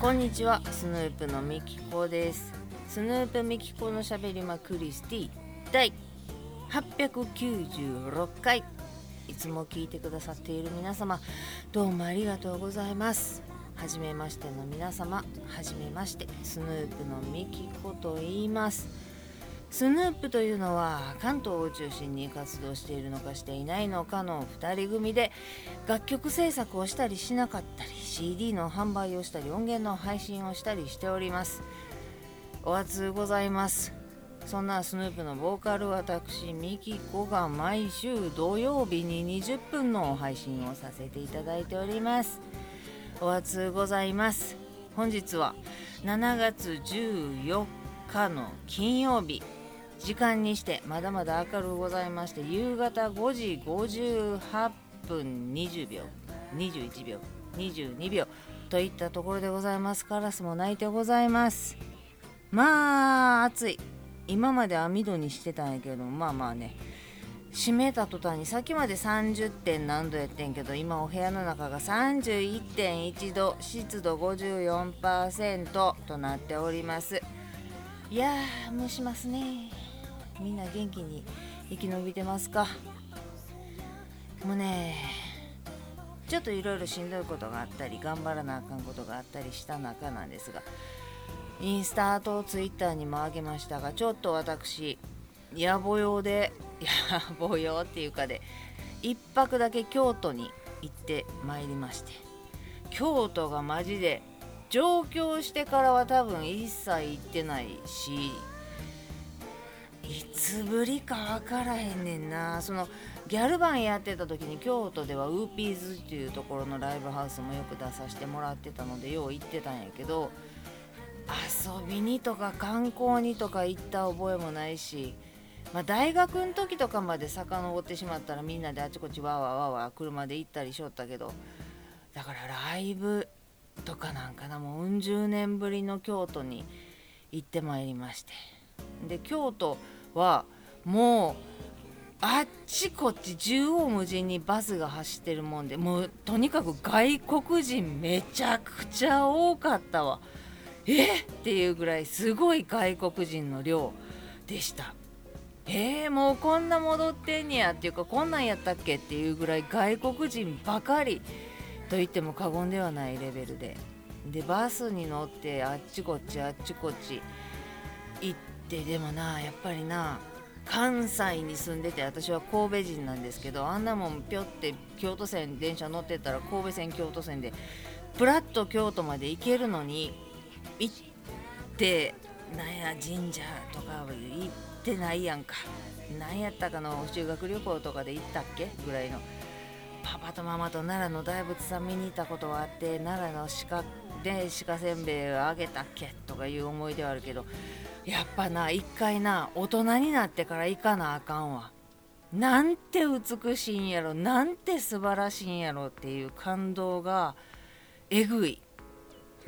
こんにちはスヌープのみきこです。スヌープみきこのしゃべりまクリスティ第896回。いつも聞いてくださっている皆様どうもありがとうございます。はじめましての皆様はじめましてスヌープのみきこと言います。スヌープというのは関東を中心に活動しているのかしていないのかの2人組で楽曲制作をしたりしなかったり CD の販売をしたり音源の配信をしたりしております。お熱ございます。そんなスヌープのボーカル私ミキコが毎週土曜日に20分の配信をさせていただいております。お熱ございます。本日は7月14日の金曜日。時間にしてまだまだ明るうございまして夕方5時58分20秒21秒22秒といったところでございます。カラスも鳴いてございます。まあ暑い。今まで網戸にしてたんやけどまあまあね。閉めた途端にさっきまで30点何度やってんけど今お部屋の中が31.1度湿度54%となっております。いやー蒸しますね。みんな元気に生き延びてますか？もうねちょっといろいろしんどいことがあったり頑張らなあかんことがあったりした中なんですがインスタとツイッターにもあげましたがちょっと私野暮用で 野暮用っていうかで1泊だけ京都に行ってまいりまして。京都がマジで上京してからは多分一切行ってないしいつぶりか分からへんねんな。そのギャルバンやってた時に京都ではウーピーズっていうところのライブハウスもよく出させてもらってたのでよう行ってたんやけど遊びにとか観光にとか行った覚えもないし、まあ、大学の時とかまで遡ってしまったらみんなであちこちわわわわ車で行ったりしよったけどだからライブとかなんかなもううん十年ぶりの京都に行ってまいりまして。で京都はもうあっちこっち縦横無尽にバスが走ってるもんでもうとにかく外国人めちゃくちゃ多かったわ。えっていうぐらいすごい外国人の量でした。えー、もうこんな戻ってんねやっていうかこんなんやったっけっていうぐらい外国人ばかりと言っても過言ではないレベルで。でバスに乗ってあっちこっちあっちこっち行ってでもなやっぱりな関西に住んでて私は神戸人なんですけどあんなもんぴょって京都線電車乗ってたら神戸線京都線でプラッと京都まで行けるのに行ってなんや神社とか行ってないやんか。何やったかの修学旅行とかで行ったっけ？ぐらいの。パパとママと奈良の大仏さん見に行ったことがあって奈良の鹿で鹿せんべいをあげたっけ？とかいう思い出はあるけどやっぱな一回な大人になってから行かなあかんわ。なんて美しいんやろなんて素晴らしいんやろっていう感動がえぐい。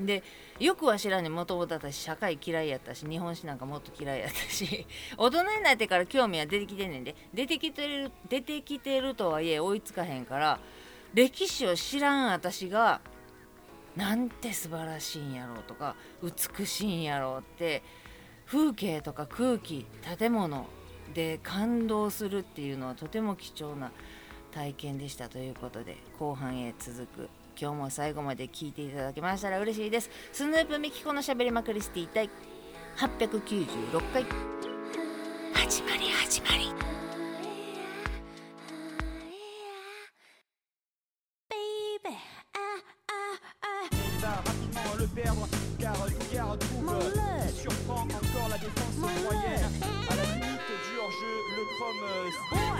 でよくは知らんねもともと私社会嫌いやったし日本史なんかもっと嫌いやったし 大人になってから興味は出てきてんねんで。出てきてる出てきてるとはいえ追いつかへんから歴史を知らん私がなんて素晴らしいんやろうとか美しいんやろうって風景とか空気建物で感動するっていうのはとても貴重な体験でしたということで後半へ続く今日も最後まで聞いていただけましたら嬉しいです。スヌープミキコのしゃべりまくりスティ第896回。始まり始まり。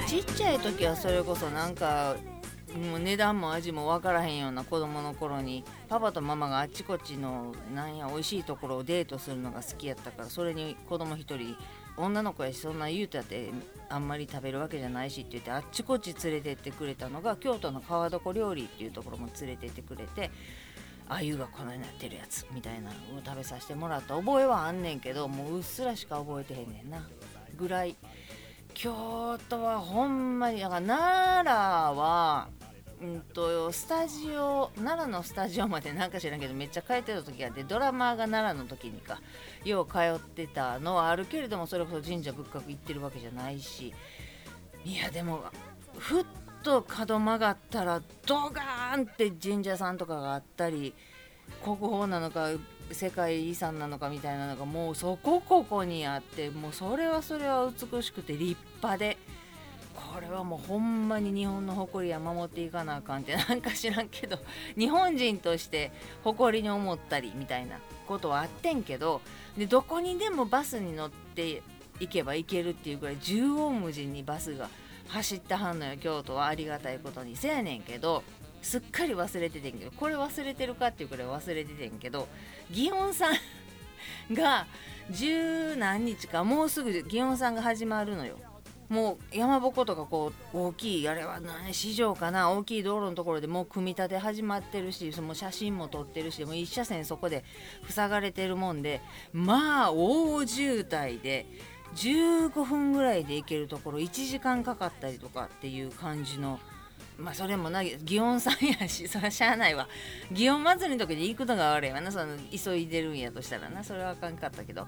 小っちゃい時はそれこそなんかもう値段も味も分からへんような子供の頃にパパとママがあっちこっちのなんや美味しいところをデートするのが好きやったからそれに子供一人女の子やしそんな言うたってあんまり食べるわけじゃないしって言ってあっちこっち連れてってくれたのが京都の川床料理っていうところも連れてってくれて鮎がこのようになってるやつみたいなのを食べさせてもらった覚えはあんねんけどもううっすらしか覚えてへんねんな。ぐらい。京都はほんまにだから奈良はうんとスタジオ奈良のスタジオまでなんか知らんけどめっちゃ通ってた時があってドラマーが奈良の時にかよう通ってたのはあるけれどもそれこそ神社仏閣行ってるわけじゃないしいやでもふっと角曲がったらドガーンって神社さんとかがあったり国宝なのか世界遺産なのかみたいなのがもうそこここにあってもうそれはそれは美しくて立派で。これはもうほんまに日本の誇りは守っていかなあかんって なんか知らんけど日本人として誇りに思ったりみたいなことはあってんけどでどこにでもバスに乗って行けば行けるっていうぐらい縦横無尽にバスが走ったはんのよ京都は。ありがたいことに。せやねんけどすっかり忘れててんけどこれ忘れてるかっていうくらい忘れててんけど祇園さんが十何日かもうすぐ祇園さんが始まるのよ。もう山ぼことかこう大きいあれは何市場かな大きい道路のところでもう組み立て始まってるしその写真も撮ってるしもう一車線そこで塞がれてるもんでまあ大渋滞で15分ぐらいで行けるところ1時間かかったりとかっていう感じの。まあそれもな祇園さんやしそれはしゃあないわ祇園祭りの時で行くのが悪いわなその急いでるんやとしたらなそれはあかんかったけど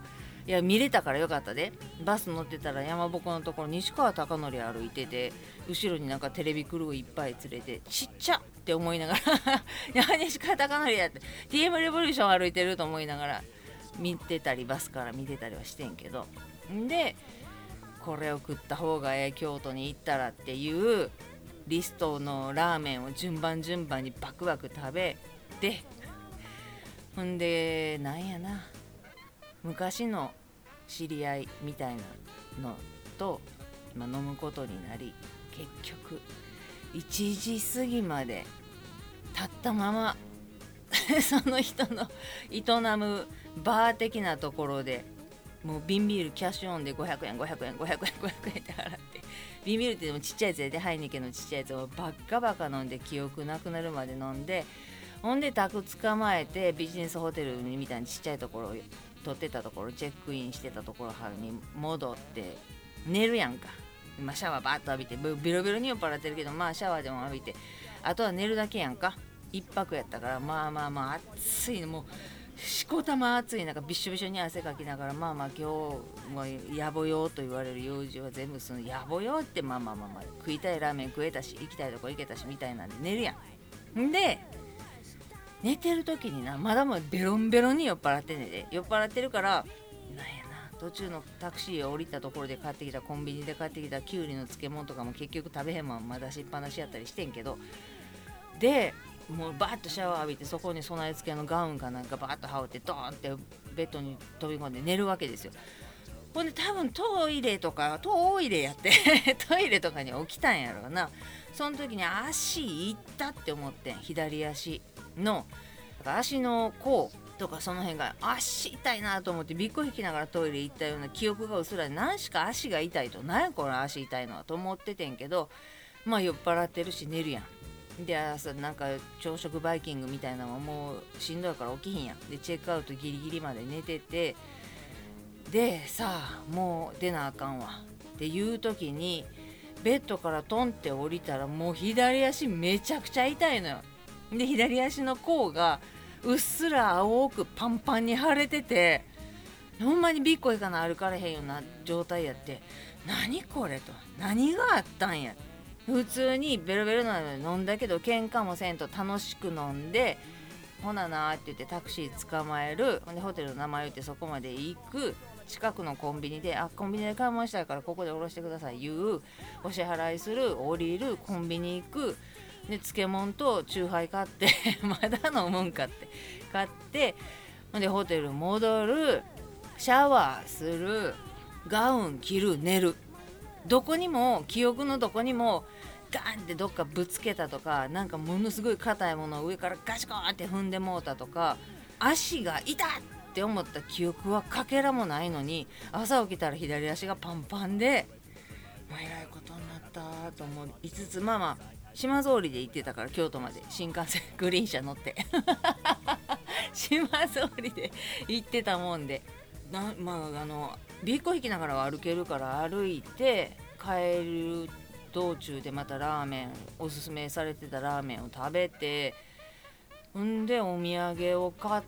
いや見れたからよかったで。バス乗ってたら山鉾のところ西川貴教歩いてて後ろになんかテレビクルーいっぱい連れてちっちゃって思いながら 西川貴教やって TM レボリューション歩いてると思いながら見てたりバスから見てたりはしてんけど。んでこれを食った方がええ京都に行ったらっていうリストのラーメンを順番順番にバクバク食べてほんでなんやな。昔の知り合いみたいなのと、まあ、飲むことになり結局1時過ぎまで立ったまま その人の営むバー的なところでもう瓶ビールキャッシュオンで500円500円500円500円って払って瓶ビールってでもちっちゃいやつでハイネケのちっちゃいやつをバッカバカ飲んで記憶なくなるまで飲んでほんでタク捕まえてビジネスホテルみたいにちっちゃいところを撮ってたところチェックインしてたところに戻って寝るやんか、まあ、シャワーバーッと浴びてビロビロに酔っ払ってるけどまあシャワーでも浴びてあとは寝るだけやんか。1泊やったからまあまあまあ暑いの。もうしこたま暑い中びしょびしょに汗かきながらまあまあ今日も野暮用と言われる用事は全部その。野暮用ってまあまあまあまあ食いたいラーメン食えたし行きたいとこ行けたしみたいなんで寝るやん。ん。で寝てる時になまだまだベロンベロンに酔っ払ってんねで。酔っ払ってるからなんやな。途中のタクシーを降りたところで買ってきたコンビニで買ってきたきゅうりの漬物とかも結局食べへんまま出しっぱなしやったりしてんけど。でもうバーッとシャワー浴びてそこに備え付けのガウンかなんかバーッと羽織ってドーンってベッドに飛び込んで寝るわけですよ。ほんで多分トイレとかトイレやって トイレとかに起きたんやろうな。その時に足いったって思って左足の。足の甲とかその辺が足痛いなと思ってびっくり引きながらトイレ行ったような記憶がうすら何しか足が痛いと何やこれ足痛いのはと思っててんけどまあ酔っ払ってるし寝るやん。で朝なんか朝食バイキングみたいなのももうしんどいから起きひんやん。でチェックアウトギリギリまで寝ててでさあもう出なあかんわっていう時にベッドからトンって降りたらもう左足めちゃくちゃ痛いのよ。で左足の甲がうっすら青くパンパンに腫れててほんまにびっこいかな歩かれへんような状態やって何これと何があったんや。普通にベロベロなのに飲んだけど喧嘩もせんと楽しく飲んでほななって言ってタクシー捕まえる。ほんでホテルの名前言ってそこまで行く。近くのコンビニで「あコンビニで買い物したいからここで降ろしてください」言うお支払いする降りるコンビニ行く。で漬物とチューハイ買って まだ飲むんかって。買ってでホテル戻る。シャワーする。ガウン着る寝る。どこにも記憶のどこにもガンってどっかぶつけたとかなんかものすごい硬いものを上からガシコーンって踏んでもうたとか足が痛っって思った記憶はかけらもないのに朝起きたら左足がパンパンでまあえらいことになったと思いつつまあまあ島通りで行ってたから京都まで。新幹線 グリーン車乗って。島通りで行ってたもんで。なまああのビッコ引きながら歩けるから歩いて帰る道中でまたラーメンおすすめされてたラーメンを食べてんでお土産を買っ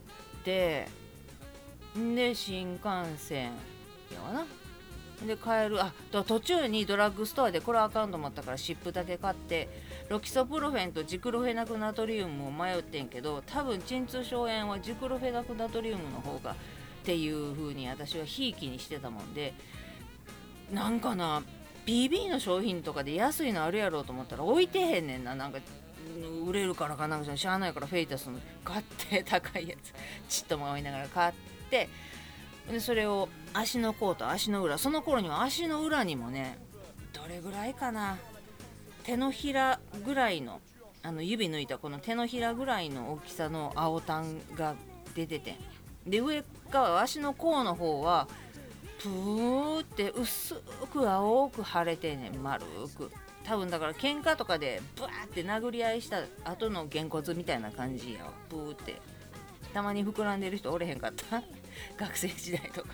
てで新幹線やわな。で帰るあ途中にドラッグストアでこれアカウント持ったから湿布だけ買ってロキソプロフェンとジクロフェナクナトリウムを迷ってんけど多分鎮痛消炎はジクロフェナクナトリウムの方がっていう風に私はひいきにしてたもんでなんかな BB の商品とかで安いのあるやろうと思ったら置いてへんねんな。なんか売れるからかなんかしゃあないからフェイタスの買って高いやつちっとも思いながら買ってでそれを足の甲と足の裏その頃には足の裏にもねどれぐらいかな手のひらぐらいのあの指抜いたこの手のひらぐらいの大きさの青タンが出ててで上側足の甲の方はプーって薄く青く腫れてね丸く。多分だから喧嘩とかでブワーって殴り合いした後のげんこつみたいな感じやわブーって。たまに膨らんでる人おれへんかった？学生時代とか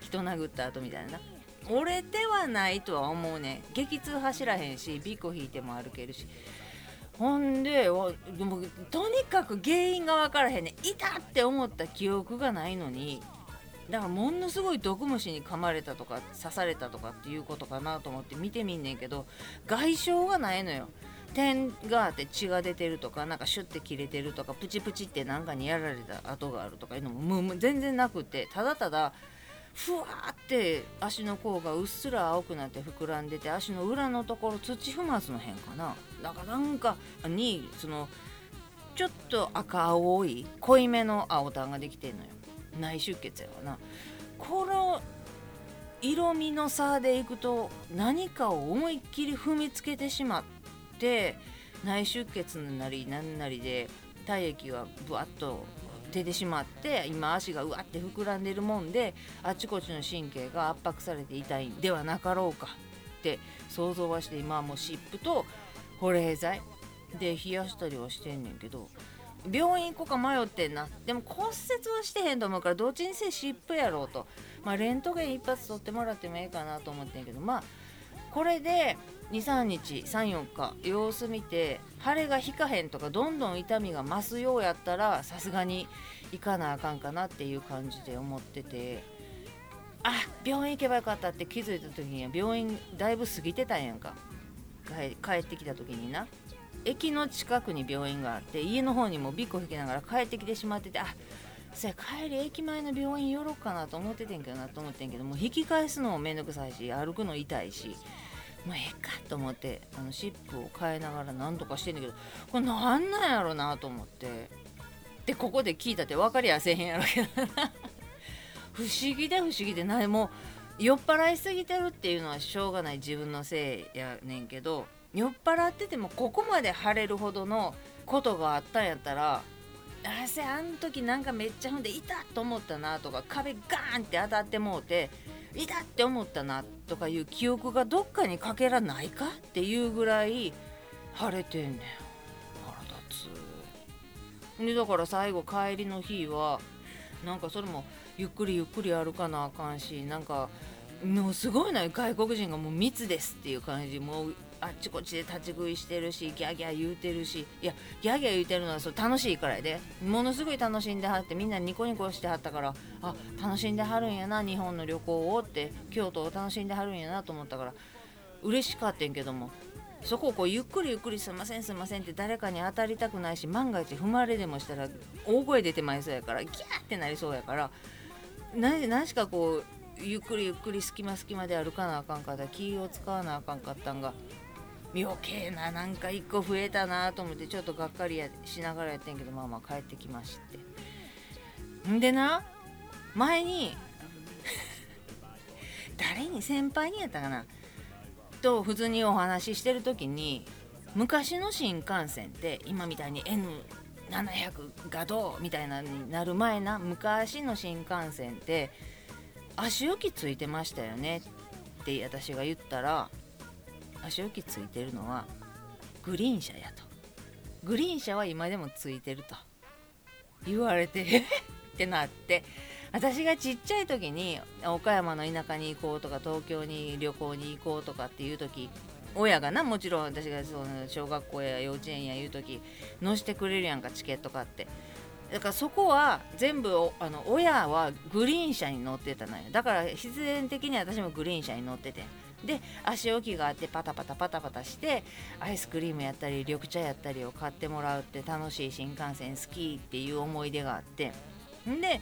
人殴った後みたいな。折れてはないとは思うね。激痛走らへんしビコ引いても歩けるし。ほんでもとにかく原因が分からへんね。いたって思った記憶がないのに。だからものすごい毒虫に噛まれたとか刺されたとかっていうことかなと思って見てみんねんけど外傷がないのよ。点があって血が出てるとかなんかシュッて切れてるとかプチプチってなんかにやられた跡があるとかいうのももう全然なくてただただふわって足の甲がうっすら青くなって膨らんでて足の裏のところ土踏まずの辺かな。なんかなんかにそのちょっと赤青い濃いめの青タンができてんのよ。内出血やわな。この色味の差でいくと何かを思いっきり踏みつけてしまって内出血なりなんなりで体液がぶわっと出てしまって今足がうわって膨らんでるもんであちこちの神経が圧迫されて痛いんではなかろうかって想像はして今はもう湿布と保冷剤で冷やしたりはしてんねんけど病院行こうか迷ってんな。でも骨折はしてへんと思うからどっちにせ湿布やろうと。まあレントゲン一発取ってもらってもええかなと思ってんけどまあこれで23日34日様子見て腫れが引かへんとかどんどん痛みが増すようやったらさすがに行かなあかんかなっていう感じで思ってて。あ病院行けばよかったって気づいた時には病院だいぶ過ぎてたんやんか。帰ってきた時にな。駅の近くに病院があって家の方にもビッコ引きながら帰ってきてしまっててあそや帰り駅前の病院寄ろうかなと思っててんけどなと思ってんけどもう引き返すのもめんどくさいし歩くの痛いしもうええかと思ってあの湿布を変えながら何とかしてんだけどこれなんなんやろなと思って。でここで聞いたって分かりやせへんやろけど 不思議で不思議でないもう酔っ払いすぎてるっていうのはしょうがない自分のせいやねんけど酔っ払っててもここまで腫れるほどのことがあったんやったらあせあん時なんかめっちゃ踏んで痛っと思ったなとか壁ガーンって当たってもうて痛って思ったなってとかいう記憶がどっかにかけらないかっていうぐらい晴れてんねん腹立つ。でだから最後帰りの日はなんかそれもゆっくりゆっくり歩かなあかんしなんかもうすごいな外国人がもう密ですっていう感じ。もうあっちこっちで立ち食いしてるしギャーギャー言うてるしいやギャーギャー言うてるのはそう楽しいからやで。ものすごい楽しんではってみんなニコニコしてはったからあ楽しんではるんやな日本の旅行をって京都を楽しんではるんやなと思ったから嬉しかったんけどもそこをこうゆっくりゆっくりすいませんすいませんって誰かに当たりたくないし万が一踏まれでもしたら大声出てまいそうやからギャーってなりそうやから何しかこうゆっくりゆっくり隙間隙間で歩かなあかんかった気を使わなあかんかったんが余計ななんか1個増えたなと思ってちょっとがっかりやしながらやってんけどまあまあ帰ってきまして。んでな前に 誰に先輩にやったかな？と普通にお話ししてる時に昔の新幹線って今みたいに N 700がどうみたいなになる前な昔の新幹線って足置きついてましたよねって私が言ったら足置きついてるのはグリーン車やと。グリーン車は今でもついてると。言われてってなって私がちっちゃい時に岡山の田舎に行こうとか東京に旅行に行こうとかっていう時親がなもちろん私がその小学校や幼稚園やいう時乗してくれるやんかチケット買って。だからそこは全部あの親はグリーン車に乗ってたのよ。だから必然的に私もグリーン車に乗っててで足置きがあってパタパタパタパタしてアイスクリームやったり緑茶やったりを買ってもらうって楽しい新幹線好きっていう思い出があって。んで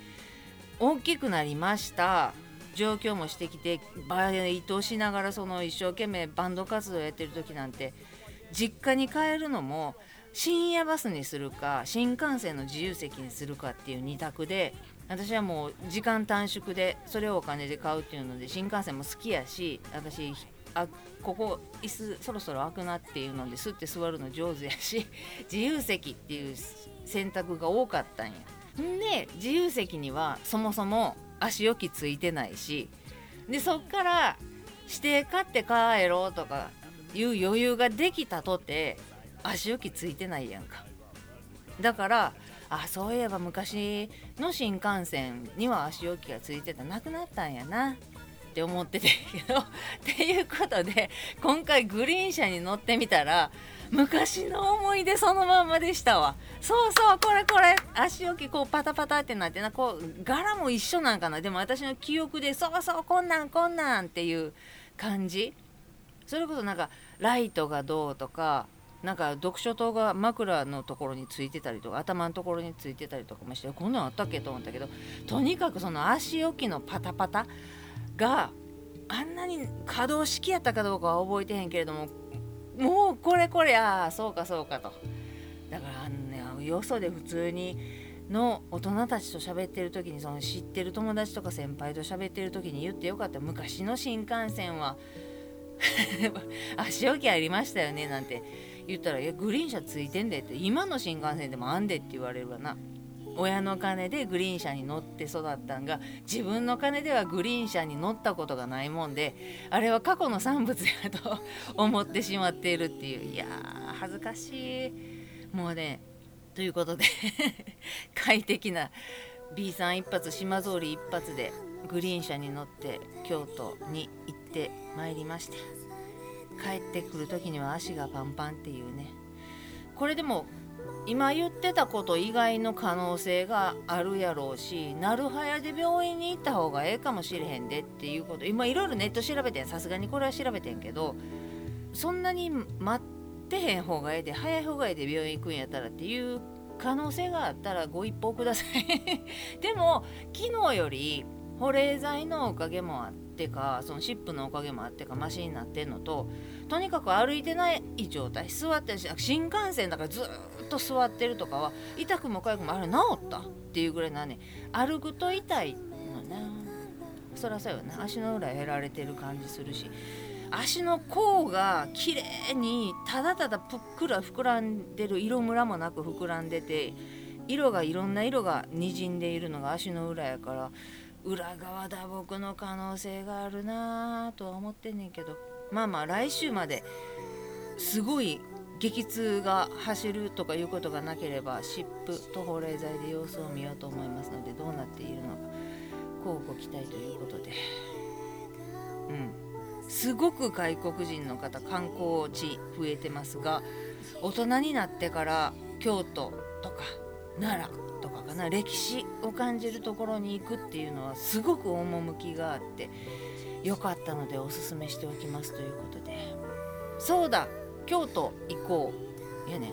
大きくなりました。状況もしてきてバイトしながらその一生懸命バンド活動やってる時なんて実家に帰るのも深夜バスにするか新幹線の自由席にするかっていう2択で私はもう時間短縮でそれをお金で買うっていうので新幹線も好きやし私あここ椅子そろそろ開くなっていうのですって座るの上手やし 自由席っていう選択が多かったんや。んで自由席にはそもそも足置きついてないしでそっから指定買って帰ろうとかいう余裕ができたとて足置きついてないやんかだからあそういえば昔の新幹線には足置きがついてたなくなったんやな。って思っててけど。っていうことで今回グリーン車に乗ってみたら昔の思い出そのままでしたわ。そうそうこれこれ。足置きこうパタパタってなってなこう柄も一緒なんかな。でも私の記憶でそうそうこんなんこんなんっていう感じ。それこそなんかライトがどうとかなんか読書灯が枕のところについてたりとか頭のところについてたりとかもしてこんなんあったっけと思ったけどとにかくその足置きのパタパタがあんなに可動式やったかどうかは覚えてへんけれどももうこれこれああそうかそうかと。だからあのねよそで普通にの大人たちと喋ってる時にその知ってる友達とか先輩と喋ってる時に言ってよかった。昔の新幹線は 足置きありましたよねなんて。言ったら「いやグリーン車ついてんで」って今の新幹線でもあんでって言われるわな。親の金でグリーン車に乗って育ったんが自分の金ではグリーン車に乗ったことがないもんであれは過去の産物やと 思ってしまっているっていう。いやー恥ずかしい。もうねということで 快適な B さん一発島通り一発でグリーン車に乗って京都に行ってまいりまして帰ってくる時には足がパンパンっていうね。これでも今言ってたこと以外の可能性があるやろうしなるはやで病院に行った方がええかもしれへんでっていうこと。今いろいろネット調べてんさすがにこれは調べてんけどそんなに待ってへん方がええで早い方がええで病院行くんやったらっていう可能性があったらご一報ください。でも昨日より保冷剤のおかげもあってかその湿布のおかげもあってかマシになってんのととにかく歩いてない状態。座ってし新幹線だからずっと座ってるとかは痛くも痒くもあれ治った？っていうぐらいなね歩くと痛いのねそりゃそうよね足の裏やられてる感じするし。足の甲が綺麗にただただぷっくら膨らんでる色ムラもなく膨らんでて色がいろんな色がにじんでいるのが足の裏やから裏側打撲の可能性があるなとは思ってんねんけど。まあまあ来週まですごい激痛が走るとかいうことがなければ湿布と保冷剤で様子を見ようと思いますのでどうなっているのか乞うご期待ということで。うん。すごく外国人の方観光地増えてますが大人になってから京都とか奈良とかかな歴史を感じるところに行くっていうのはすごく趣があってよかったのでおすすめしておきますということで。そうだ京都行こういやね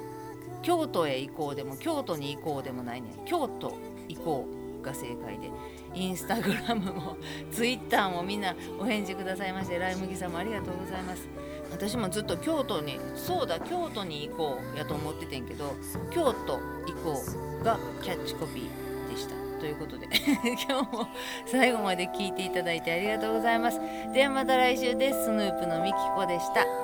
京都へ行こうでも京都に行こうでもないね京都行こうが正解で。インスタグラムも ツイッターもみんなお返事くださいましてライ麦さんもありがとうございます。私もずっと京都にそうだ京都に行こうやと思っててんけど京都行こうがキャッチコピーでした。ということで 今日も最後まで聞いていただいてありがとうございます。ではまた来週です。スヌープのみきこでした。